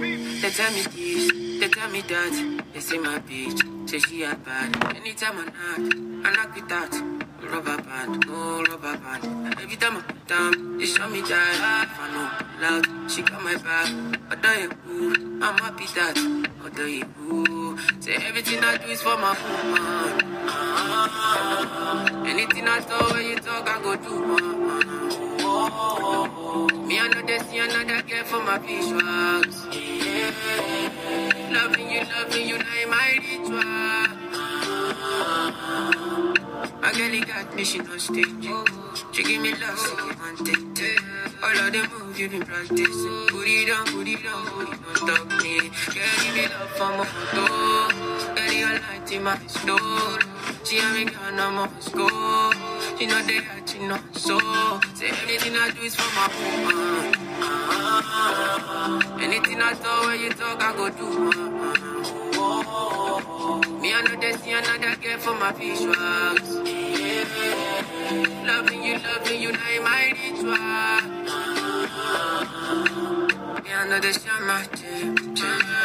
They tell me this, they tell me that. They say my bitch, say she a bad. Anytime I knock, I knock with that. Rubber band, oh rubber band. Every time I put down, they show me that. If I know loud, she got my back. I am I'm happy that. Although you ooh, say everything I do is for my woman. Ah, anything I talk, when you talk, I go do. Ah, me, they see another girl for my visuals. Yeah. Loving you, loving you, now my ritual. My girl, he got me, she no stage. She give me love, so you want it. All of them moves you been practicing. Put it on, put it on, put it on top me. Girl, give me love for my photo. Girl, you light in my store. She a me girl, I'm on score. She know they she know so. Say anything I do is for my woman. Ah, anything I talk, when you talk, I go do. Ah, me, I know they see another girl for my visuals. Yeah. Loving you, loving you, now my ritual. Me, I know they see my tip.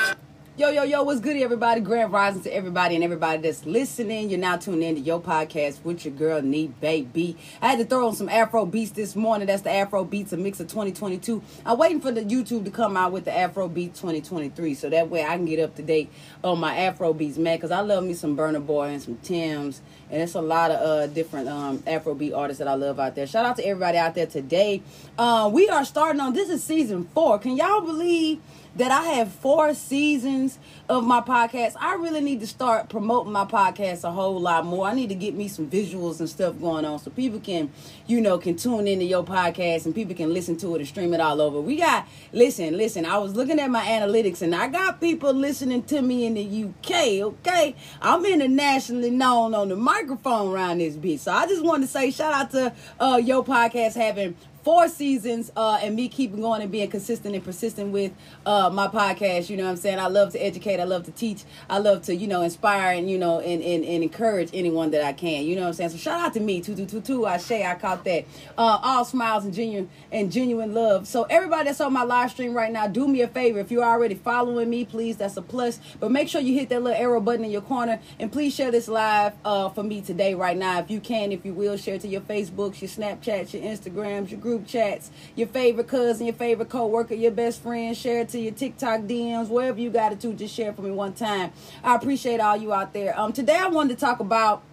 Yo, yo, yo, what's good, everybody? Grand Rising to everybody and everybody that's listening. You're now tuned in to your podcast with your girl, Need Baby. I had to throw on some Afro beats this morning. That's the Afro Beats, a mix of 2022. I'm waiting for the YouTube to come out with the Afro Beat 2023 so that way I can get up to date on my Afro beats, man, because I love me some Burna Boy and some Tems. And it's a lot of uh, different um, Afrobeat artists that I love out there. Shout out to everybody out there today. Uh, we are starting on, this is season four. Can y'all believe that I have four seasons of my podcast. I really need to start promoting my podcast a whole lot more. I need to get me some visuals and stuff going on so people can, you know, can tune into your podcast and people can listen to it and stream it all over. We got listen, listen. I was looking at my analytics and I got people listening to me in the UK. Okay, I'm internationally known on the microphone around this bitch. So I just wanted to say shout out to uh, your podcast having four seasons uh, and me keeping going and being consistent and persistent with uh, my podcast. You know what I'm saying? I love to educate. I love to teach. I love to, you know, inspire and, you know, and, and, and encourage anyone that I can. You know what I'm saying? So shout out to me. 2222. I say I caught that. Uh, all smiles and genuine and genuine love. So everybody that's on my live stream right now, do me a favor. If you're already following me, please, that's a plus. But make sure you hit that little arrow button in your corner and please share this live uh, for me today, right now. If you can, if you will, share to your Facebooks, your Snapchats, your Instagrams, your group group chats, your favorite cousin, your favorite coworker, your best friend. Share it to your TikTok DMs, wherever you got it to. Just share it for me one time. I appreciate all you out there. Um, today I wanted to talk about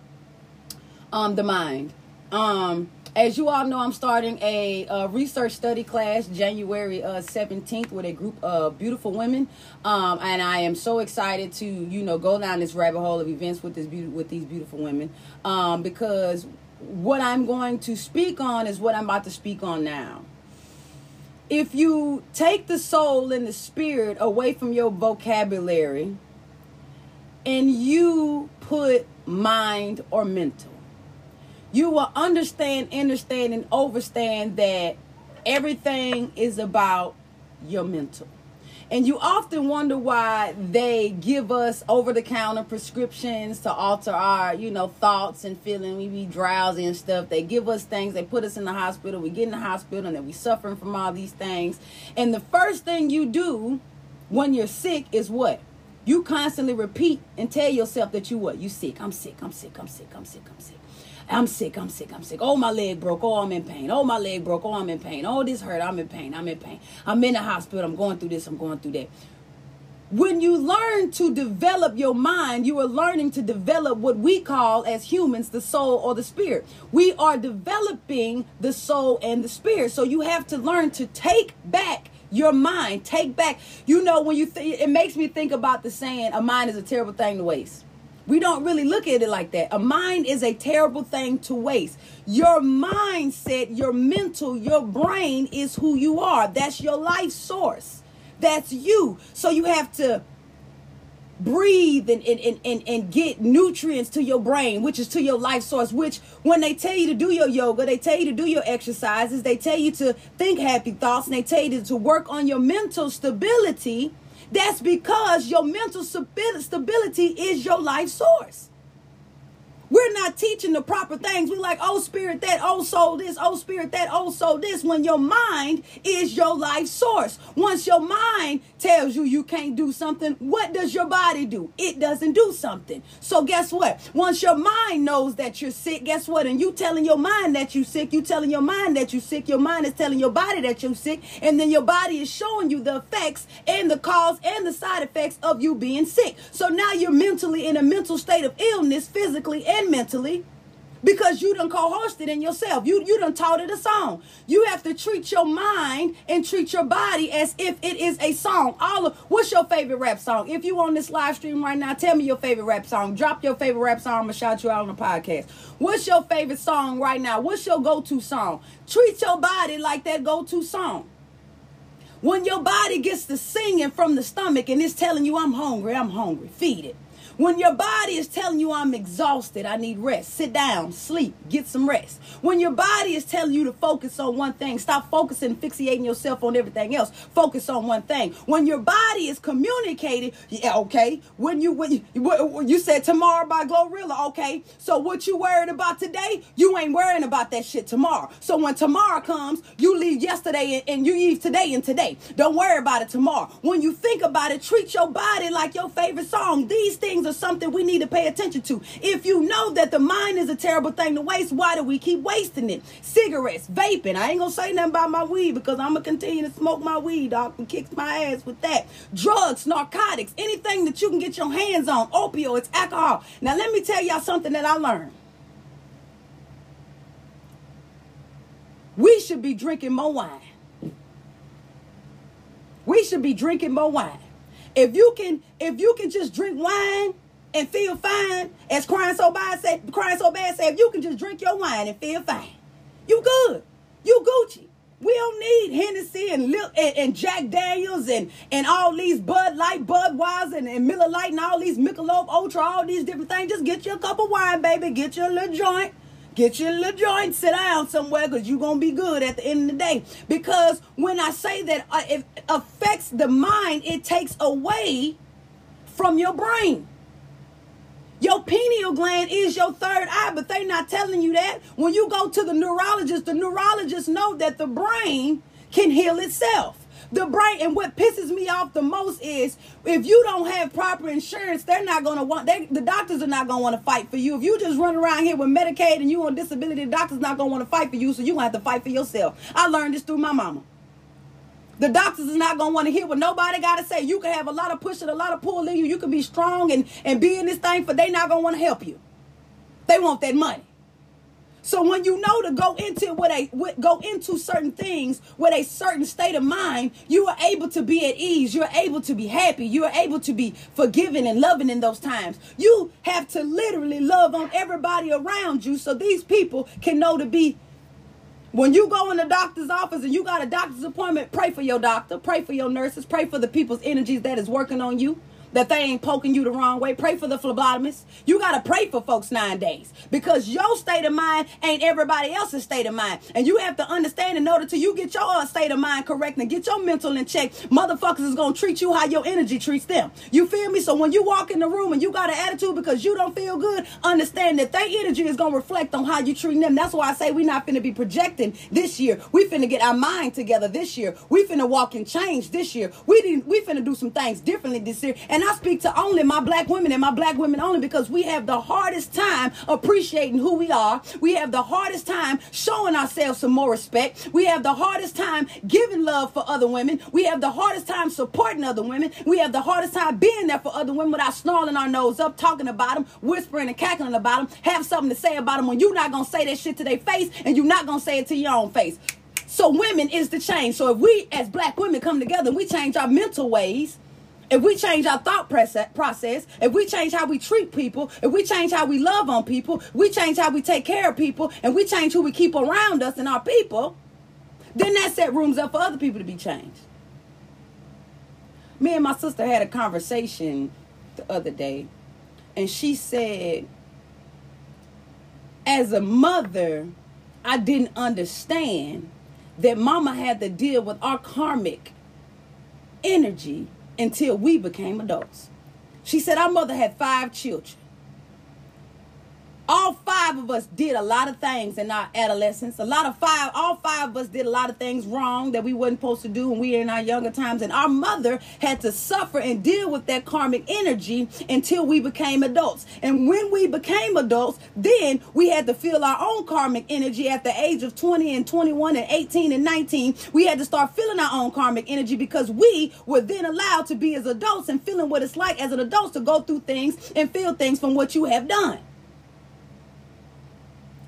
um the mind. Um, as you all know, I'm starting a, a research study class January uh, 17th with a group of beautiful women, um, and I am so excited to you know go down this rabbit hole of events with this be- with these beautiful women um, because what I'm going to speak on is what I'm about to speak on now. If you take the soul and the spirit away from your vocabulary and you put mind or mental, you will understand, understand, and overstand that everything is about your mental. And you often wonder why they give us over the counter prescriptions to alter our, you know, thoughts and feeling. We be drowsy and stuff. They give us things, they put us in the hospital. We get in the hospital and then we suffering from all these things. And the first thing you do when you're sick is what? You constantly repeat and tell yourself that you what? You sick. I'm sick. I'm sick. I'm sick. I'm sick. I'm sick. I'm sick, I'm sick, I'm sick. Oh, my leg broke. Oh, I'm in pain. Oh, my leg broke. Oh, I'm in pain. Oh, this hurt. I'm in pain. I'm in pain. I'm in the hospital. I'm going through this. I'm going through that. When you learn to develop your mind, you are learning to develop what we call as humans the soul or the spirit. We are developing the soul and the spirit. So you have to learn to take back your mind. Take back. You know, when you think, it makes me think about the saying, a mind is a terrible thing to waste. We don't really look at it like that. A mind is a terrible thing to waste. Your mindset, your mental, your brain is who you are. That's your life source. That's you. So you have to breathe and, and, and, and, get nutrients to your brain, which is to your life source, which when they tell you to do your yoga, they tell you to do your exercises, they tell you to think happy thoughts, and they tell you to work on your mental stability that's because your mental stability is your life source. We're not teaching the proper things. We're like, oh, spirit that, oh, soul this, oh, spirit that, oh, soul this. When your mind is your life source. Once your mind tells you you can't do something, what does your body do? It doesn't do something. So guess what? Once your mind knows that you're sick, guess what? And you telling your mind that you're sick, you telling your mind that you're sick, your mind is telling your body that you're sick, and then your body is showing you the effects and the cause and the side effects of you being sick. So now you're mentally in a mental state of illness, physically and mentally because you done co-hosted in yourself. You you done taught it a song. You have to treat your mind and treat your body as if it is a song. All of what's your favorite rap song? If you on this live stream right now, tell me your favorite rap song. Drop your favorite rap song. I'm gonna shout you out on the podcast. What's your favorite song right now? What's your go-to song? Treat your body like that go-to song. When your body gets to singing from the stomach and it's telling you, I'm hungry, I'm hungry, feed it. When your body is telling you, I'm exhausted, I need rest, sit down, sleep, get some rest. When your body is telling you to focus on one thing, stop focusing, fixating yourself on everything else. Focus on one thing. When your body is communicating, yeah, okay. When you when you, you said tomorrow by GloRilla, okay. So what you worried about today, you ain't worrying about that shit tomorrow. So when tomorrow comes, you leave yesterday and, and you leave today and today. Don't worry about it tomorrow. When you think about it, treat your body like your favorite song. These things things are something we need to pay attention to. If you know that the mind is a terrible thing to waste, why do we keep wasting it? Cigarettes, vaping. I ain't gonna say nothing about my weed because I'm gonna continue to smoke my weed, dog, and kick my ass with that. Drugs, narcotics, anything that you can get your hands on, opioids, alcohol. Now let me tell y'all something that I learned. We should be drinking more wine. We should be drinking more wine. If you can, if you can just drink wine and feel fine, as crying so bad said, crying so bad said, if you can just drink your wine and feel fine, you good. You Gucci. We don't need Hennessy and, and, and, Jack Daniels and, and all these Bud Light, Budweiser and, and Miller Lite, and all these Michelob Ultra, all these different things. Just get you a cup of wine, baby. Get you a little joint. Get your little joint, sit down somewhere because you're going to be good at the end of the day. Because when I say that uh, it affects the mind, it takes away from your brain. Your pineal gland is your third eye, but they're not telling you that. When you go to the neurologist, the neurologists know that the brain can heal itself. The brain and what pisses me off the most is if you don't have proper insurance they're not to want they, the doctors are not to want to fight for you. If you just run around here with medicaid and you on disability the doctor's not to want to fight for you so you to have to fight for yourself. I learned this through my mama the doctors is not gonna want to hear what nobody gotta say. You can have a lot of push and a lot of pull in you. You can be strong and, and be in this thing, but they not gonna want to help you. They want that money. So when you know to go into what a go into certain things with a certain state of mind, you are able to be at ease. You're able to be happy. You are able to be forgiving and loving in those times. You have to literally love on everybody around you so these people can know to be when you go in the doctor's office and you got a doctor's appointment, pray for your doctor, pray for your nurses, pray for the people's energies that is working on you that they ain't poking you the wrong way. Pray for the phlebotomist. You got to pray for folks nine days because your state of mind ain't everybody else's state of mind. And you have to understand in order to you get your state of mind correct and get your mental in check, motherfuckers is going to treat you how your energy treats them. You feel me? So when you walk in the room and you got an attitude because you don't feel good, understand that their energy is going to reflect on how you treat them. That's why I say we're not finna be projecting this year. We finna get our mind together this year. We finna walk in change this year. We didn't, we finna do some things differently this year. And and I speak to only my black women and my black women only because we have the hardest time appreciating who we are. We have the hardest time showing ourselves some more respect. We have the hardest time giving love for other women. We have the hardest time supporting other women. We have the hardest time being there for other women without snarling our nose up, talking about them, whispering and cackling about them, have something to say about them when you're not going to say that shit to their face and you're not going to say it to your own face. So women is the change. So if we as black women come together and we change our mental ways, if we change our thought process, if we change how we treat people, if we change how we love on people, we change how we take care of people, and we change who we keep around us and our people, then that set rooms up for other people to be changed. Me and my sister had a conversation the other day, and she said, as a mother, I didn't understand that mama had to deal with our karmic energy until we became adults. She said our mother had five children. All five of us did a lot of things in our adolescence. A lot of five, all five of us did a lot of things wrong that we wasn't supposed to do when we were in our younger times. And our mother had to suffer and deal with that karmic energy until we became adults. And when we became adults, then we had to feel our own karmic energy at the age of 20 and 21 and 18 and 19. We had to start feeling our own karmic energy because we were then allowed to be as adults and feeling what it's like as an adult to go through things and feel things from what you have done.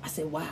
I said, wow.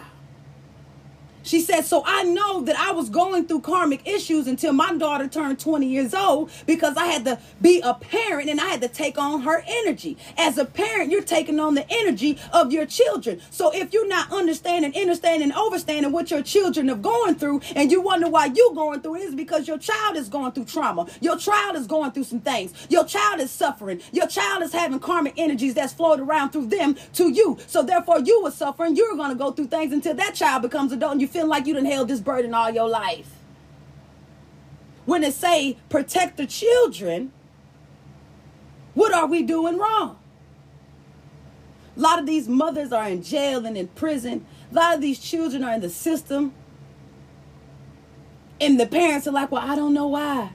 She said, So I know that I was going through karmic issues until my daughter turned 20 years old because I had to be a parent and I had to take on her energy. As a parent, you're taking on the energy of your children. So if you're not understanding, understanding, overstanding what your children are going through and you wonder why you're going through it, is because your child is going through trauma. Your child is going through some things. Your child is suffering. Your child is having karmic energies that's flowed around through them to you. So therefore, you were suffering. You're going to go through things until that child becomes adult and you feeling like you done held this burden all your life. When it say protect the children, what are we doing wrong? A lot of these mothers are in jail and in prison. A lot of these children are in the system. And the parents are like, well, I don't know why.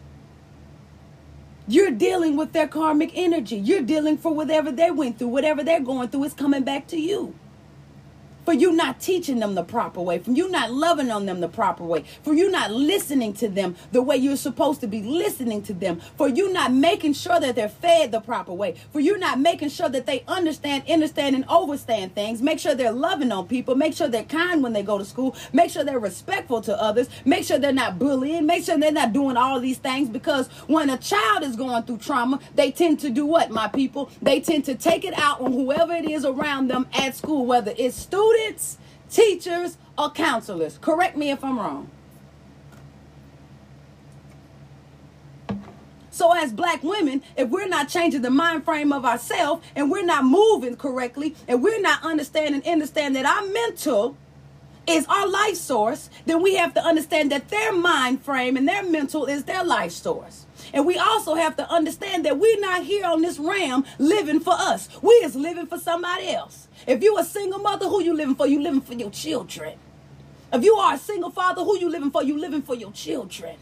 You're dealing with their karmic energy. You're dealing for whatever they went through. Whatever they're going through is coming back to you for you not teaching them the proper way, for you not loving on them the proper way, for you not listening to them the way you're supposed to be listening to them, for you not making sure that they're fed the proper way, for you not making sure that they understand, understand, and overstand things. Make sure they're loving on people. Make sure they're kind when they go to school. Make sure they're respectful to others. Make sure they're not bullying. Make sure they're not doing all these things because when a child is going through trauma, they tend to do what, my people? They tend to take it out on whoever it is around them at school, whether it's students teachers, or counselors. Correct me if I'm wrong. So, as black women, if we're not changing the mind frame of ourselves and we're not moving correctly and we're not understanding, understand that our mental is our life source, then we have to understand that their mind frame and their mental is their life source. And we also have to understand that we're not here on this realm living for us. We is living for somebody else. If you a single mother, who you living for? You living for your children. If you are a single father, who you living for? You living for your children.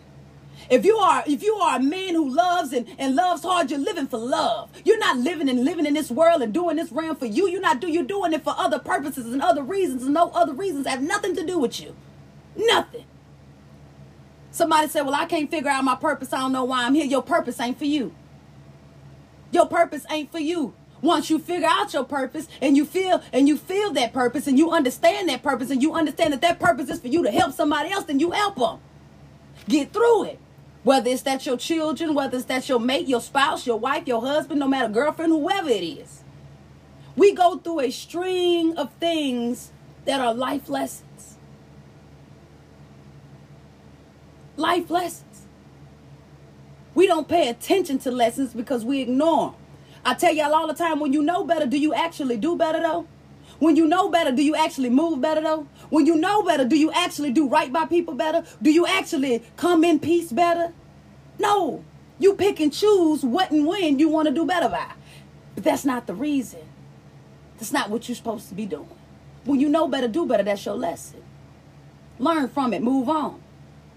If you are if you are a man who loves and, and loves hard, you're living for love. You're not living and living in this world and doing this realm for you. You're not do you're doing it for other purposes and other reasons, and no other reasons have nothing to do with you. Nothing. Somebody said, Well, I can't figure out my purpose. I don't know why I'm here. Your purpose ain't for you. Your purpose ain't for you. Once you figure out your purpose and you feel and you feel that purpose and you understand that purpose and you understand that that purpose is for you to help somebody else, then you help them. Get through it. Whether it's that your children, whether it's that your mate, your spouse, your wife, your husband, no matter girlfriend, whoever it is. We go through a string of things that are life lessons. life lessons. We don't pay attention to lessons because we ignore them. I tell y'all all the time when you know better, do you actually do better though? When you know better, do you actually move better though? When you know better, do you actually do right by people better? Do you actually come in peace better? No. You pick and choose what and when you want to do better by. But that's not the reason. That's not what you're supposed to be doing. When you know better, do better. That's your lesson. Learn from it. Move on.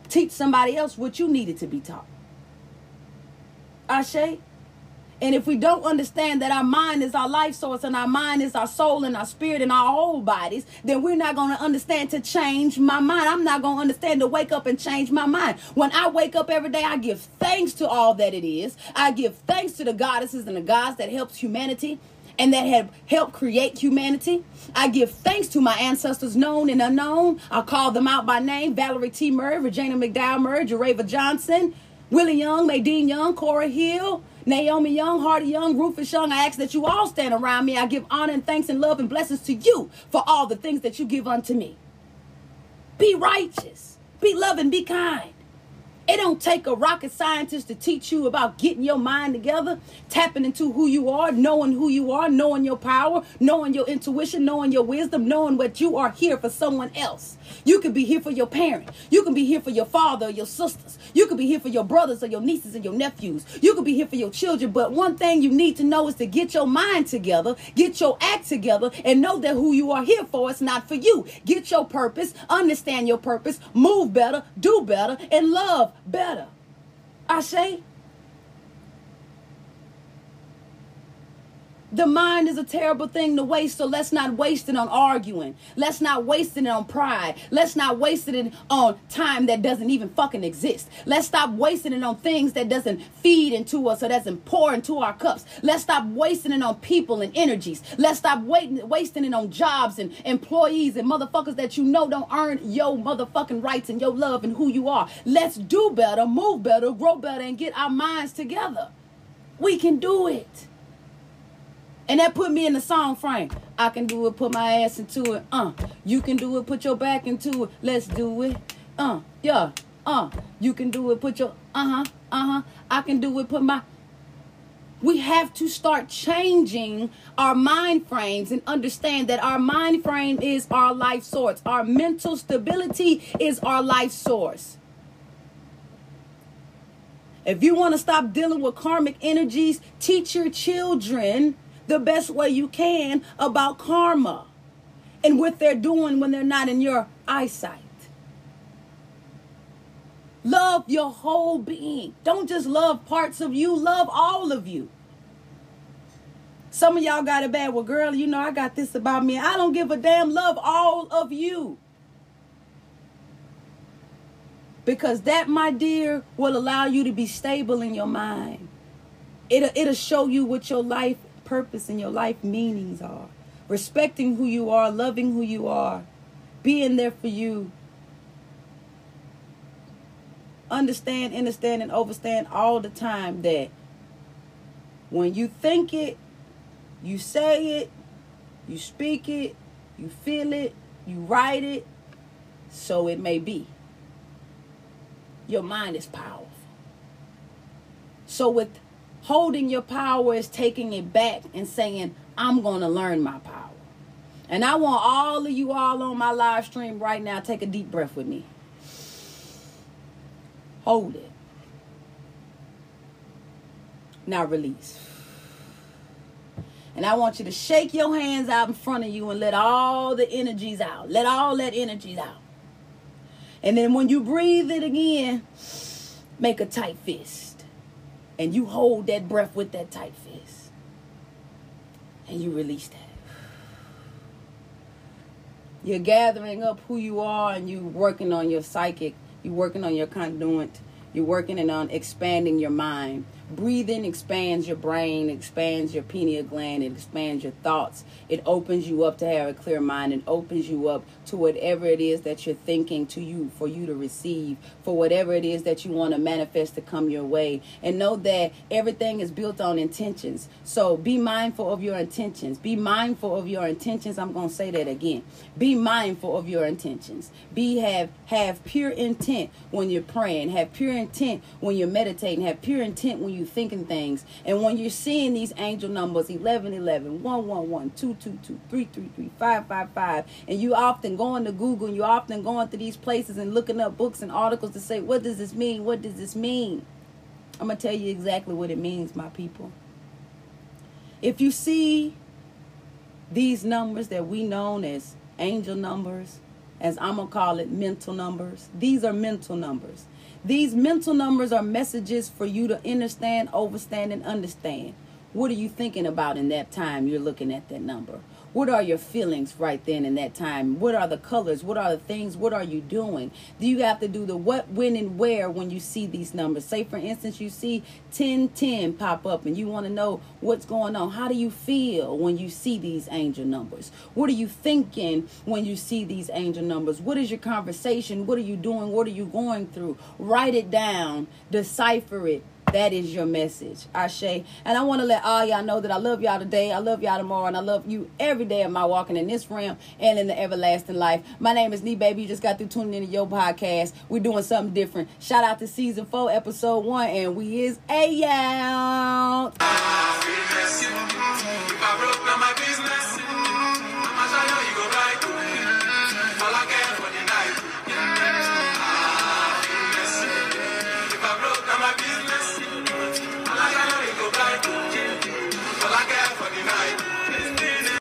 Teach somebody else what you needed to be taught. Ashe? And if we don't understand that our mind is our life source and our mind is our soul and our spirit and our whole bodies, then we're not going to understand to change my mind. I'm not going to understand to wake up and change my mind. When I wake up every day, I give thanks to all that it is. I give thanks to the goddesses and the gods that helps humanity and that have helped create humanity. I give thanks to my ancestors, known and unknown. I call them out by name Valerie T. Murray, Regina McDowell Murray, Jareva Johnson, Willie Young, Nadine Young, Cora Hill, Naomi Young, Hardy Young, Rufus Young. I ask that you all stand around me. I give honor and thanks and love and blessings to you for all the things that you give unto me. Be righteous, be loving, be kind. It don't take a rocket scientist to teach you about getting your mind together, tapping into who you are, knowing who you are, knowing your power, knowing your intuition, knowing your wisdom, knowing what you are here for someone else. You could be here for your parent. You can be here for your father or your sisters. You could be here for your brothers or your nieces and your nephews. You could be here for your children. But one thing you need to know is to get your mind together, get your act together, and know that who you are here for is not for you. Get your purpose, understand your purpose, move better, do better, and love better. I say, The mind is a terrible thing to waste, so let's not waste it on arguing. Let's not waste it on pride. Let's not waste it on time that doesn't even fucking exist. Let's stop wasting it on things that doesn't feed into us or doesn't pour into our cups. Let's stop wasting it on people and energies. Let's stop waiting, wasting it on jobs and employees and motherfuckers that you know don't earn your motherfucking rights and your love and who you are. Let's do better, move better, grow better, and get our minds together. We can do it. And that put me in the song frame. I can do it, put my ass into it. Uh, you can do it, put your back into it. Let's do it. Uh, yeah. Uh, you can do it, put your uh-huh, uh-huh. I can do it, put my we have to start changing our mind frames and understand that our mind frame is our life source. Our mental stability is our life source. If you want to stop dealing with karmic energies, teach your children the best way you can about karma and what they're doing when they're not in your eyesight. Love your whole being. Don't just love parts of you, love all of you. Some of y'all got it bad. Well, girl, you know, I got this about me. I don't give a damn. Love all of you. Because that, my dear, will allow you to be stable in your mind. It'll, it'll show you what your life purpose in your life meanings are. Respecting who you are, loving who you are, being there for you. Understand, understand, and overstand all the time that when you think it, you say it, you speak it, you feel it, you write it, so it may be. Your mind is powerful. So with Holding your power is taking it back and saying, I'm going to learn my power. And I want all of you all on my live stream right now, take a deep breath with me. Hold it. Now release. And I want you to shake your hands out in front of you and let all the energies out. Let all that energies out. And then when you breathe it again, make a tight fist and you hold that breath with that tight fist and you release that. You're gathering up who you are and you're working on your psychic, you're working on your conduit, you're working on expanding your mind. Breathing expands your brain, expands your pineal gland, it expands your thoughts. It opens you up to have a clear mind and opens you up to whatever it is that you're thinking to you for you to receive, for whatever it is that you want to manifest to come your way. And know that everything is built on intentions. So be mindful of your intentions. Be mindful of your intentions. I'm going to say that again. Be mindful of your intentions. Be have have pure intent when you're praying. Have pure intent when you're meditating. Have pure intent when you thinking things. And when you're seeing these angel numbers 11, 11, 111, 222, 333, 555, and you often going to Google and you often going to these places and looking up books and articles to say, what does this mean? What does this mean? I'm going to tell you exactly what it means, my people. If you see these numbers that we know as angel numbers, as I'm going to call it mental numbers, these are mental numbers. These mental numbers are messages for you to understand, overstand, and understand. What are you thinking about in that time you're looking at that number? What are your feelings right then in that time? What are the colors? What are the things? What are you doing? Do you have to do the what, when, and where when you see these numbers? Say, for instance, you see 1010 pop up and you want to know what's going on. How do you feel when you see these angel numbers? What are you thinking when you see these angel numbers? What is your conversation? What are you doing? What are you going through? Write it down, decipher it, that is your message. Ashe. And I want to let all y'all know that I love y'all today. I love y'all tomorrow. And I love you every day of my walking in this realm and in the everlasting life. My name is Nee Baby. You just got through tuning into your podcast. We're doing something different. Shout out to season four, episode one. And we is a out.